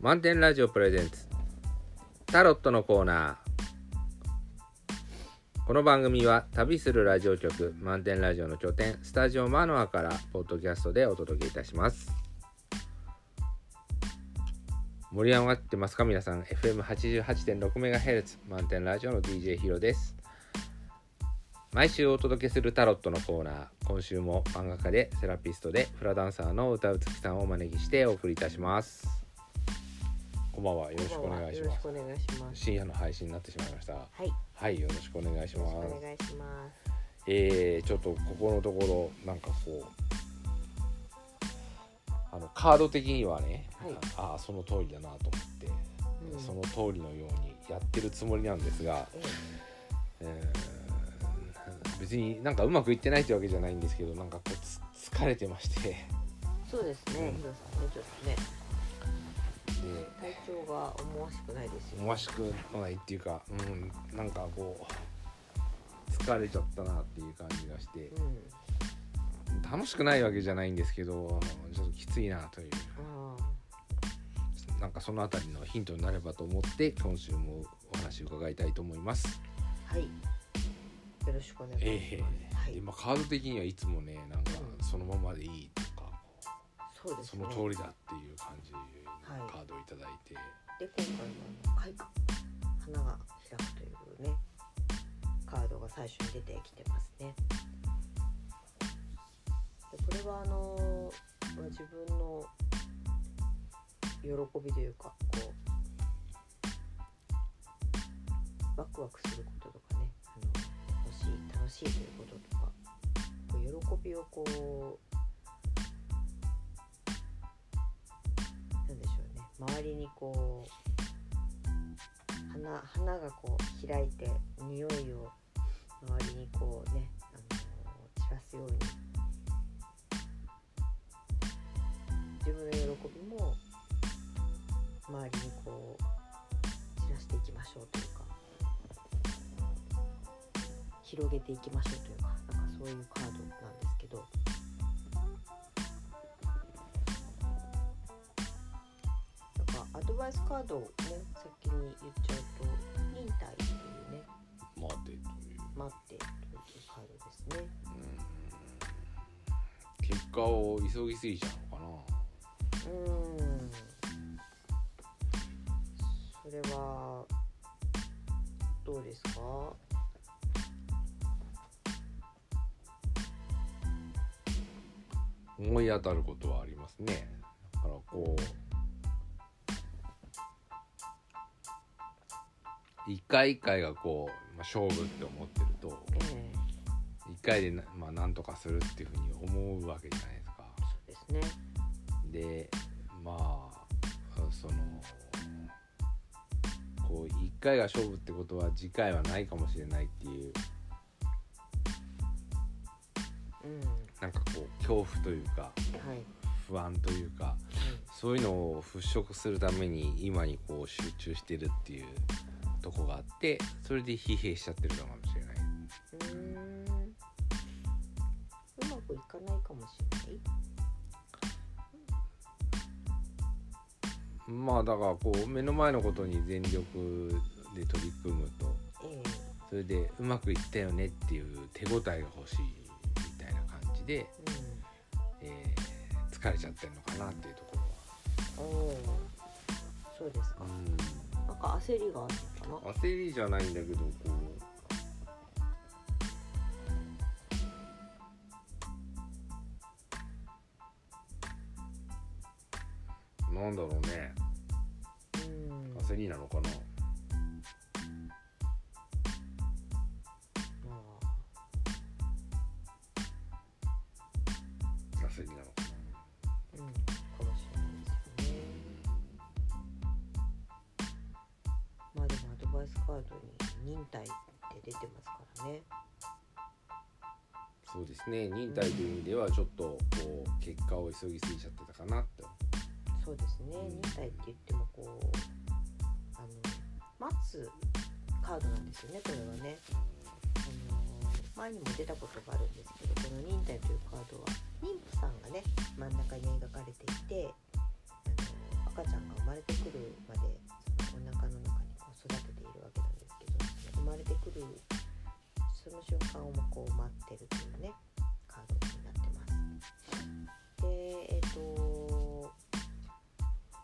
満点ラジオプレゼンツ。タロットのコーナー。この番組は旅するラジオ局満点ラジオの拠点スタジオマノアからポッドキャストでお届けいたします。盛り上がってますか？皆さん。FM88.6MHz 満点ラジオの DJ ヒロです。毎週お届けするタロットのコーナー。今週も漫画家でセラピストでフラダンサーの歌うつきさんをお招きしてお送りいたします。こんばんは。よろしくお願いします。深夜の配信になってしまいました。はい、はいよろしくお願いしよますお願いします。えー、ちょっとここのところなんかこうあのカード的にはね、はい。ああその通りだなと思って、うん。その通りのようにやってるつもりなんですが、ええ。ー別になんかうまくいってないってわけじゃないんですけどなんかこうつ疲れてまして。そうですね、うん。ね、ちょっとね、体調が思わしくないですよ。思わしくないっていうか、うん、なんかこう疲れちゃったなっていう感じがしてうん、楽しくないわけじゃないんですけどあのちょっときついなというあなんかそのあたりのヒントになればと思って今週もお話を伺いたいと思います。あ、はい。よろしくお願いします。ええはいで、まあカード的にはいつもねなんかうんそのままでいいとか、そうですね。その通りだっていう感じのカードをいただいて、で、今回は開花、花が開くというね、カードが最初に出てきてますね。でこれはあのま自分の喜びというかこうワクワクすることとかねあの楽しい楽しいということとかこう喜びをこう周りにこう花花がこう開いて匂いを周りにこうねあの散らすように。自分の喜びも周りにこう散らしていきましょうというか広げていきましょうというかなんかそういうカードドバイスカードをね先に言っちゃうと忍耐っていうね待ってという、待ってというカードですね。うん結果を急ぎすぎちゃうのかな。うーんそれはどうですか？思い当たることはありますね。だからこう一回一回がこう、まあ、勝負って思ってるとええ一回でな,、まあ、なんとかするっていうふうに思うわけじゃないですか。そうですね。でまあそのこう一回が勝負ってことは次回はないかもしれないっていううんなんかこう恐怖というかはい、不安というかそういうのを払拭するために今にこう集中してるっていうとこがあってそれで疲弊しちゃってるのかもしれない。うまくいかないかもしれない？まあだからこう目の前のことに全力で取り組むとえそれでうまくいったよねっていう手応えが欲しいみたいな感じで、ええー疲れちゃってるのかなっていうところうん、おおそうですかは。。なんか焦りがあるのかな。焦りじゃないんだけどこう。なんだろうね。うん、焦りなのかなカードに忍耐って出てますからね。なそうですね忍耐という意味ではちょっとこう結果を急ぎすぎちゃってたかなってそうですね。うん忍耐って言ってもこうあの待つカードなんですよね。これはね。あの前にも出たことがあるんですけど、この忍耐というカードは妊婦さんがね真ん中に描かれていて、あの赤赤ちゃんが生まれてくるまでそのお腹の中にこう育てているわけなんですけど生まれてくるその瞬間をこう待ってるというねカードになってます。でえっ、と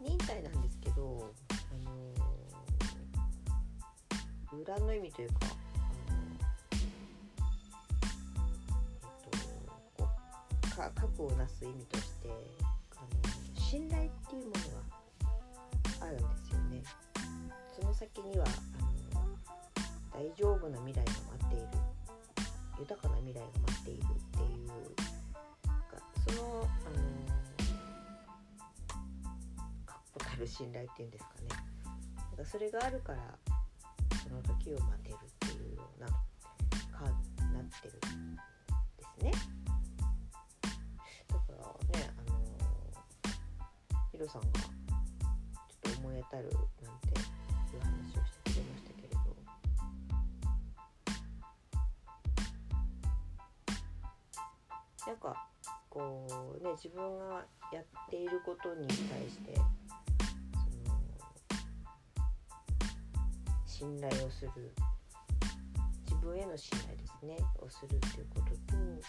忍耐なんですけどあの裏の意味というかあのえっ、とこうか核をなす意味としてあの信頼っていうものがあるんですよね。その先には大丈夫な未来が待っている。豊かな未来が待っているっていうかそのあの確固たる信頼っていうんですかね。なんかそれがあるからその時を待てるっていうようなカードになってるんですね。だからねあのヒロさんがちょっと思い当たるなんかこうね自分がやっていることに対してその信頼をする。自分への信頼ですね。をするっていうことと、うん、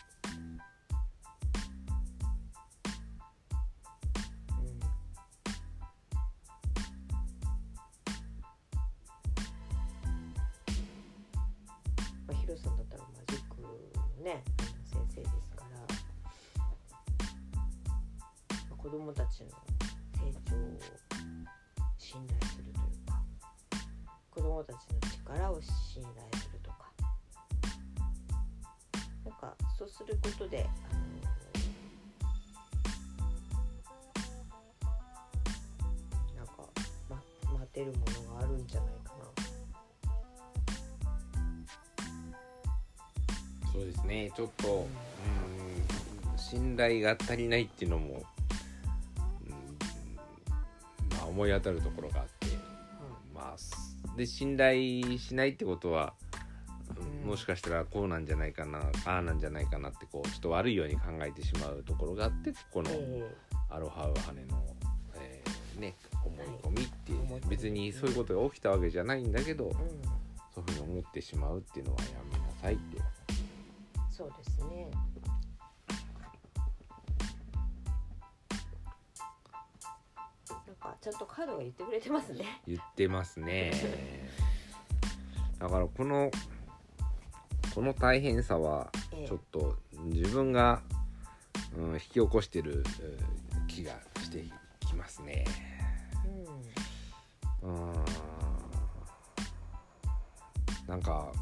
まあ、ヒロさんだったらマジックね先生ですから、まあ、子供たちの成長を信頼するというか子供たちの力を信頼するとか。なんかそうすることであのなんか、ま、待てるものがあるんじゃないかな。そうですね。ちょっとうん。信頼が足りないっていうのも、思い当たるところがあってまあすで信頼しないってことは、うん。うんもしかしたらこうなんじゃないかなああなんじゃないかなってこうちょっと悪いように考えてしまうところがあってここのえアロハウハネの、えーね思い込みっていう、思い別にそういうことが起きたわけじゃないんだけど、えうん。そういうふうに思ってしまうっていうのはやめなさいってそうですね。かちゃんとカードが言ってくれてますね。言ってますね。だからこのこの大変さはええ。ちょっと自分が、うん、引き起こしてるうん気がしてきますね。うん、うんなんか、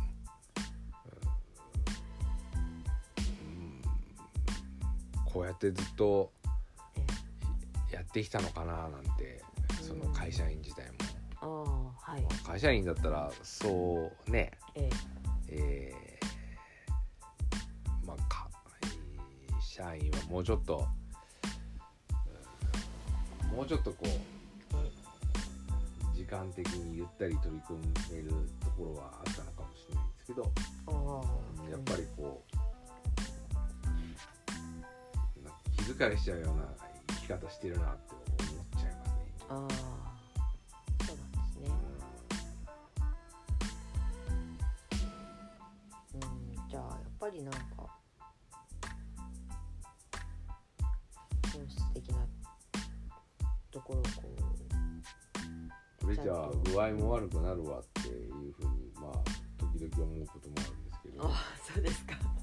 うん、こうやってずっとえやってきたのかななんてその会社員時代も、はい。会社員だったらそうねええ。ーまあか社員はもうちょっと、うんもうちょっとこうええ時間的にゆったり取り組めるところはあったのかもしれないですけど、やっぱりこう気疲れしちゃうような生き方してるなって思っちゃいますね。ああそうなんですね。うんじゃあやっぱりなんか本質的なところをこうこれじゃあ具合も悪くなるわっていうふうにまあ時々思うこともあるんですけど。ああそうですか。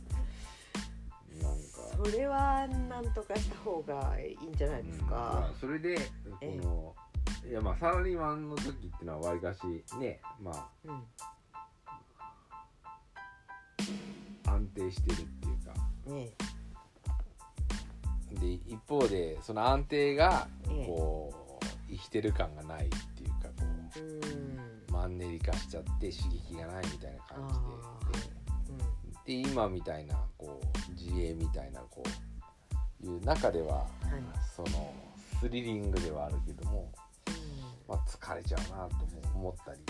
それはなんとかした方がいいんじゃないですうんまかあ。それでこえ。えのいやまあサラリーマンの時っていうのはわりかしねまうんあ安定してるっていうか。ねで一方でその安定がええ。こう生きてる感がないっていうかこえうん。うマンネリ化しちゃって刺激がないみたいな感あじででで今みたいなこう自営みたいなこういう中ではうんはい。そのスリリングではあるけども、まあ、疲れちゃうなとも思ったり、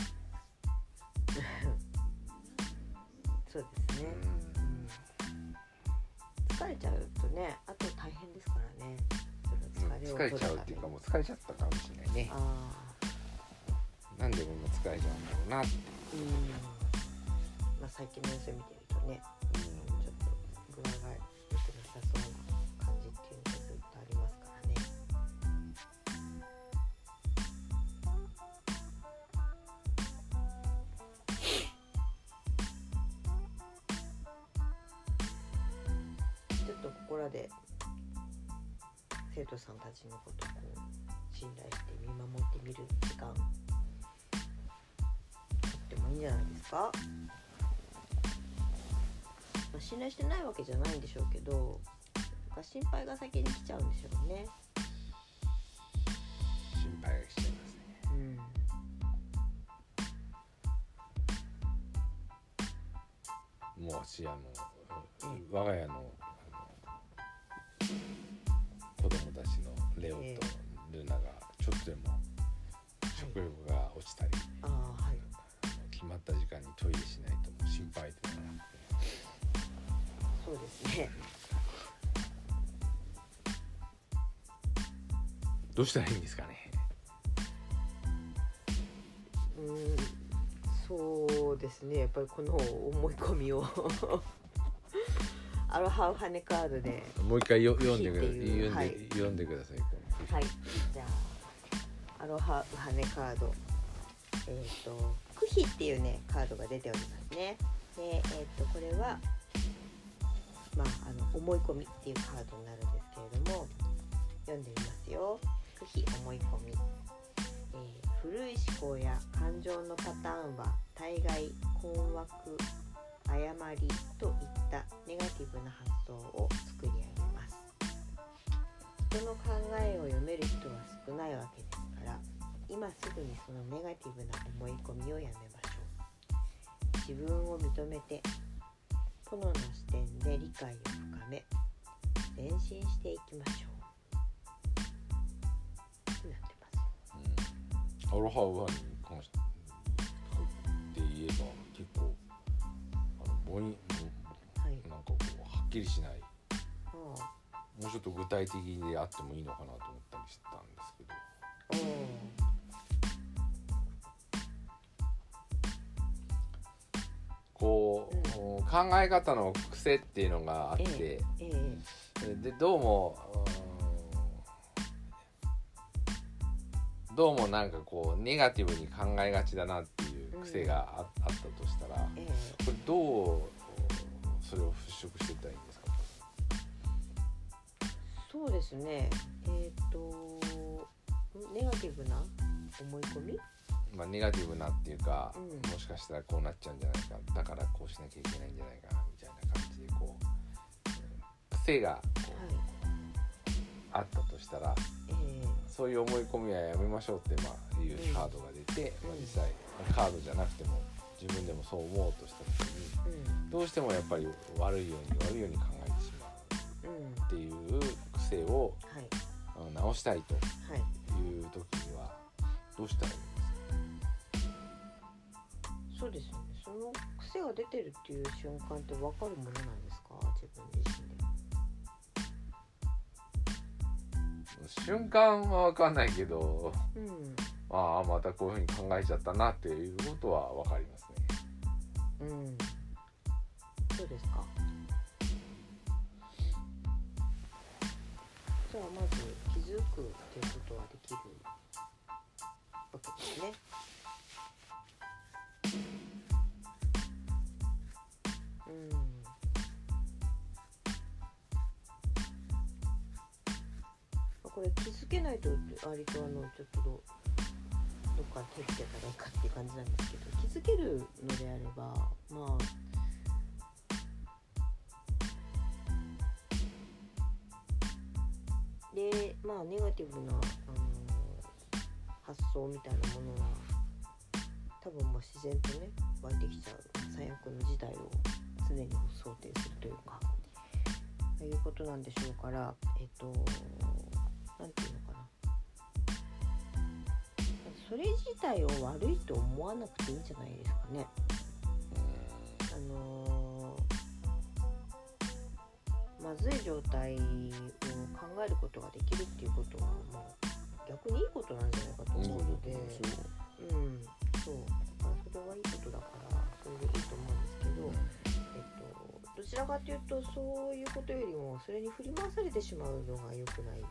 そうですね、うん、疲れちゃうとねあと大変ですからね。疲れちゃうっていうかもう疲れちゃったかもしれないね。あ何でも使えちゃうんだろうなって、ーうん。まあ最近の様子見てるとねちょっと具合が良くなさそうな感じっていうのがずっとありますからねちょっとここらで生徒さんたちのことをこう信頼して見守ってみる時間とってもいいんじゃないですか、まあ、信頼してないわけじゃないんでしょうけどなんか心配が先に来ちゃうんでしょうね。心配がしちゃいますね。うん。もう私あの、うん。我が家のそうですね。どうしたらいいんですかね？うんそうですね。やっぱりこの思い込みを。アロハウハネカードで。もう一回よ読んでくだっていう。読んで、はい。読んでください。はい。じゃあアロハウハネカード。えっ、とクヒっていうねカードが出ておりますね。でえっ、とこれはまああの思い込みっていうカードになるんですけれども読んでみますよ。クヒ思い込み、えー古い思考や感情のパターンは大概困惑誤りといったネガティブな発想を作り上げます。人の考えを読める人は少ないわけですから今すぐにそのネガティブな思い込みをやめましょう。自分を認めてポノの視点で理解を深め前進していきましょう。になってます。アロハウハに関してで言えば結構あの母音はい。なんかこうはっきりしない。あもうちょっと具体的であってもいいのかなと思ったりしたんですけど。あこう、考え方の癖っていうのがあって、えええでどうもうんどうもなんかこうネガティブに考えがちだなっていう癖があ,、あったとしたらええ。これどうそれを払拭していったらいいんですか？そうですね。えっ、とネガティブな思い込み？まあ、ネガティブなっていうか、うん。もしかしたらこうなっちゃうんじゃないかだからこうしなきゃいけないんじゃないかなみたいな感じでこううん癖がこうはい。あったとしたらええ。そういう思い込みはやめましょうって、まあ、いうカードが出て、うん。まあ、実際カードじゃなくても自分でもそう思おうとした時にうん。どうしてもやっぱり悪いように悪いように考えてしまううんっていう癖をはい。あの直したいとはい。いう時にはどうしたらいいそうですよね。その癖が出てるっていう瞬間って分かるものなんですか？自分自身で。瞬間は分かんないけどうん。ああまたこういうふうに考えちゃったなっていうことは分かりますね。うん。そうですか。じゃあまず気づくっていうことはできるわけですねこれ気づけないと割とあのちょっとどどっか手つけたらいいかっていう感じなんですけど気づけるのであればまあでまあネガティブな、あの発想みたいなものは多分もう自然とね湧いてきちゃう。最悪の事態を常に想定するというかということなんでしょうからえっとなんていうのかな。それ自体を悪いと思わなくていいんじゃないですかね。あのーまずい状態を考えることができるっていうことはもう逆にいいことなんじゃないかと思うので、そううん、そう。だからそれはいいことだからそれでいいと思うんですけど、えっと、どちらかというとそういうことよりもそれに振り回されてしまうのが良くない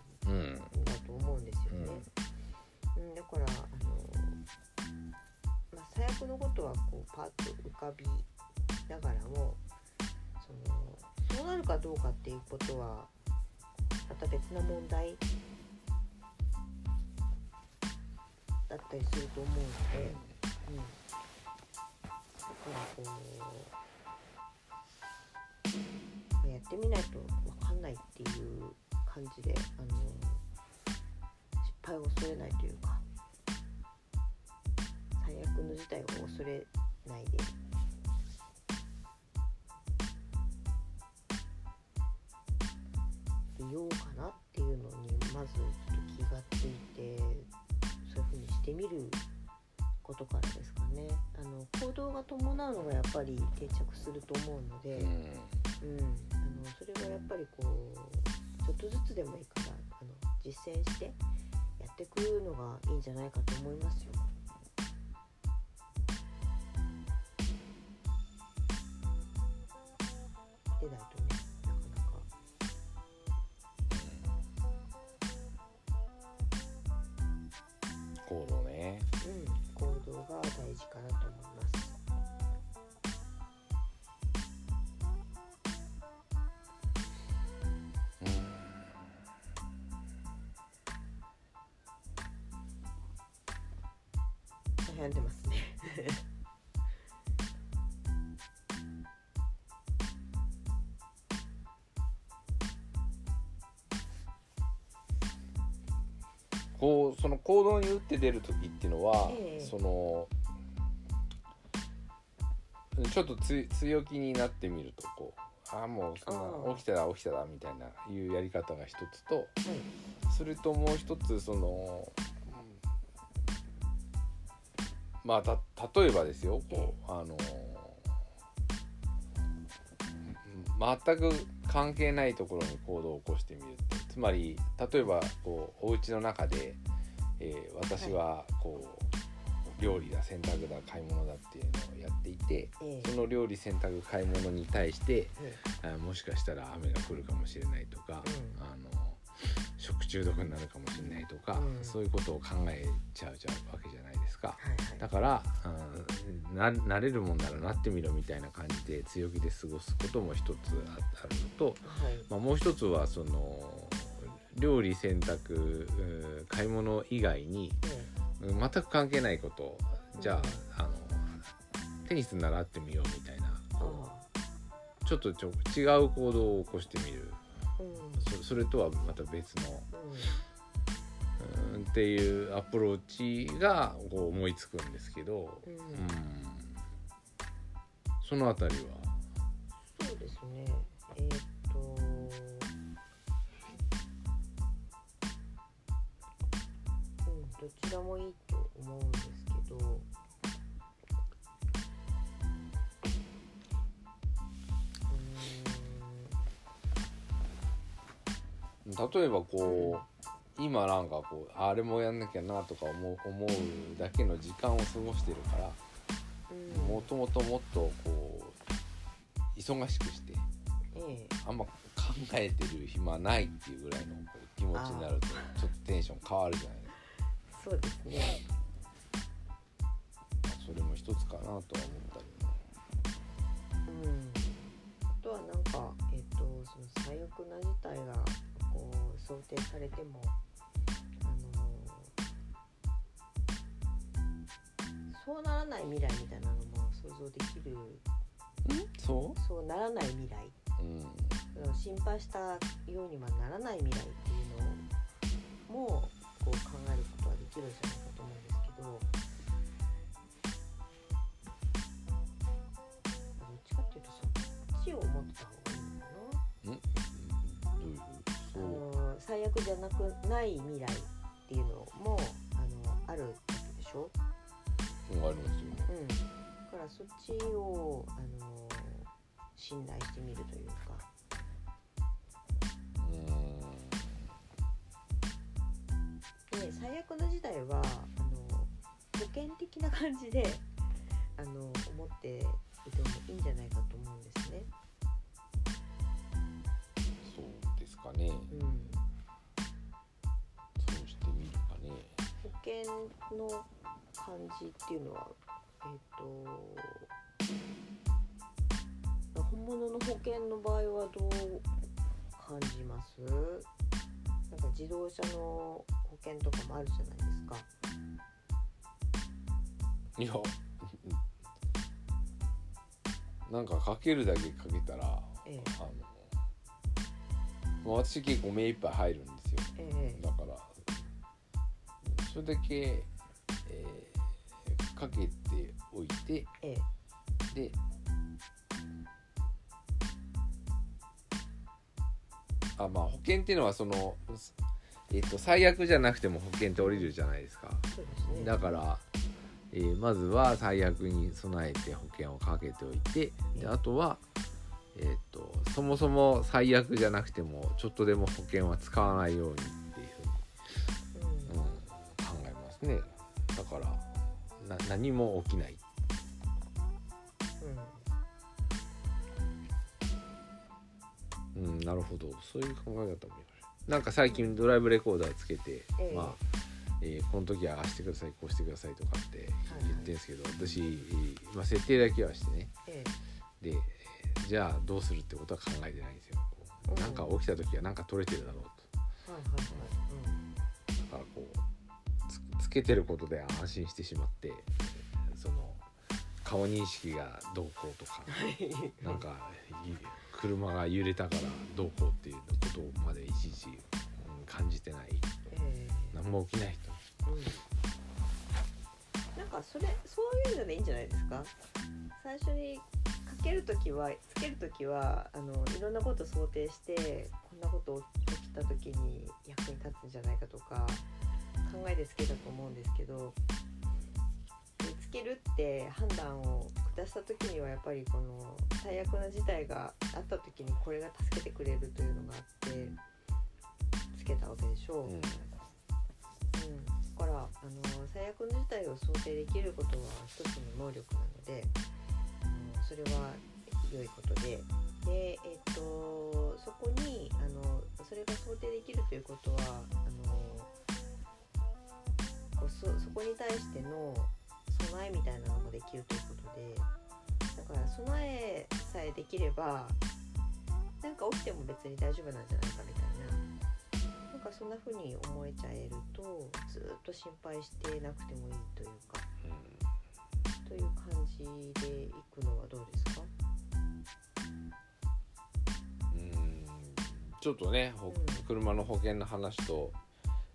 思うんですよね。うん、だからあの、まあ、最悪のことはこうパッと浮かびながらもそのそうなるかどうかっていうことはまた別な問題だったりすると思うので、うん、だからこう、まあやってみないと分かんないっていう感じであの失敗を恐れないというか。最悪の事態を恐れないで。いようかなっていうのにまずちょっと気がついてそういうふうにしてみることからですかね。あの行動が伴うのがやっぱり定着すると思うので、うん。うん、あのそれはやっぱりこうちょっとずつでもいいからあの実践してやていくのがいいんじゃないかと思いますよ。悩んでますね。こうその行動に打って出る時っていうのは、ええそのちょっとつ強気になってみるとこうああもうそんな起きたら起きたらみたいないうやり方が一つとはい。それともう一つそのまあた例えばですよこうあの全く関係ないところに行動を起こしてみるつまり例えばこうお家の中で、えー私はこう料理だ洗濯だ買い物だっていうのをやっていてええ。その料理洗濯買い物に対してもしかしたら雨が降るかもしれないとか、うん。あの食中毒になるかもしれないとか、うんそういうことを考えちゃうじゃうわけじゃないですか。えはいはい。だから、うん、な慣れるもんならなってみろみたいな感じで強気で過ごすことも一つああるのと、はい。まあ、もう一つはその料理洗濯うん買い物以外にえうん全く関係ないことじゃあ,、あのテニス習ってみようみたいなえこあうちょっとちょ違う行動を起こしてみる。そそれとはまた別のうん。うんっていうアプローチがこう思いつくんですけど、うんうんそのあたりは？そうですね。えーっと。うん、どちらもいいと思うんですけど。例えばこう今なんかこうあれもやんなきゃなとか思う思うだけの時間を過ごしてるからもともともっとこう忙しくしてええ。あんま考えてる暇ないっていうぐらいのこう気持ちになるとちょっとテンション変わるじゃない。ですそうですね。かそれも一つかなとは思ったりもうん。あとはなんかえーっとその最悪な事態が想定されてもあのそうならない未来みたいなのも想像できる。そそうならない未来。ううん。うん心配したようにはならない未来っていうのもこう考えることはできるんじゃないかと思うんですけどどっちかっていうとそっちを思ってた方が最悪じゃなくない未来っていうのもあのあるでしょ、うんありますよね。うん、だからそっちをあの信頼してみるというか、うん。で最約の時代はあの保険的な感じであの思っていてもいいんじゃないかと思うんですね。そうですかね保険の感じっていうのはえっ、と本物の保険の場合はどう感じます？なんか自動車の保険とかもあるじゃないですか。いやなんかかけるだけかけたらええ。あのまあ私結構目いっぱい入るんですよ。ええ。だからそれだけ、えーかけておいてええ。であまあ保険っていうのはその、えっと最悪じゃなくても保険って降りるじゃないですか。すね。だから、えーまずは最悪に備えて保険をかけておいてであとは、えー、とそもそも最悪じゃなくてもちょっとでも保険は使わないように、ねだからな何も起きない。うん。うんうんなるほど。そういう考え方もいいかもしれなんか最近ドライブレコーダーつけて、ええ。まあえーこの時はああしてくださいこうしてくださいとかって言ってるんですけど、私、えーまあ、設定だけはしてね。えでえ。ーじゃあどうするってことは考えてないんですよ。うん。なんか起きた時はなんか取れてるだろうえはいはいはい。とだからこうけてることで安心してしまってその顔認識がどうこうとかうん、なんかい車が揺れたからどうこうっていうことまでいちいち、うん感じてない。ええ。何も起きないと。うん。なんかそれそういうのでいいんじゃないですか？最初にかける時はつける時はあのいろんなこと想定してこんなこと起きた時に役に立つんじゃないかとか考えてつけたと思うんですけどでつけるって判断を下した時にはやっぱりこの最悪な事態があった時にこれが助けてくれるというのがあってつけたわけでしょう。うん。うん、だからあの最悪の事態を想定できることは一つの能力なので、うん、それは良いことで。で、えっとそこにあのそれが想定できるということはあのそそこに対しての備えみたいなのができるということでだから備えさえできればなんか起きても別に大丈夫なんじゃないかみたいな。なんかそんな風に思えちゃえるとずっと心配してなくてもいいというかという感じでいくのはどうですか？うんうん。ちょっとね、ほうん。車の保険の話と、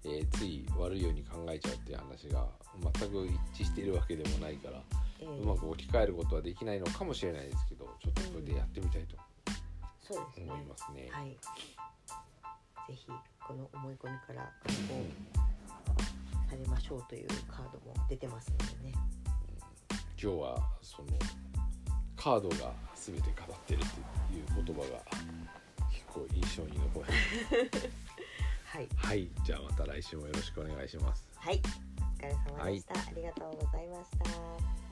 えーつい悪いように考えちゃうっていう話が全く一致しているわけでもないから、えーうまく置き換えることはできないのかもしれないですけどちょっとこれでやってみたいとそうですね。思いますね。はい。ぜひこの思い込みから解放されましょうというカードも出てますのでね。今日はそのカードが全て語ってるっていう言葉が結構印象に残る はい。はい。じゃあまた来週もよろしくお願いします。はい。お疲れ様でした、ありがとうございました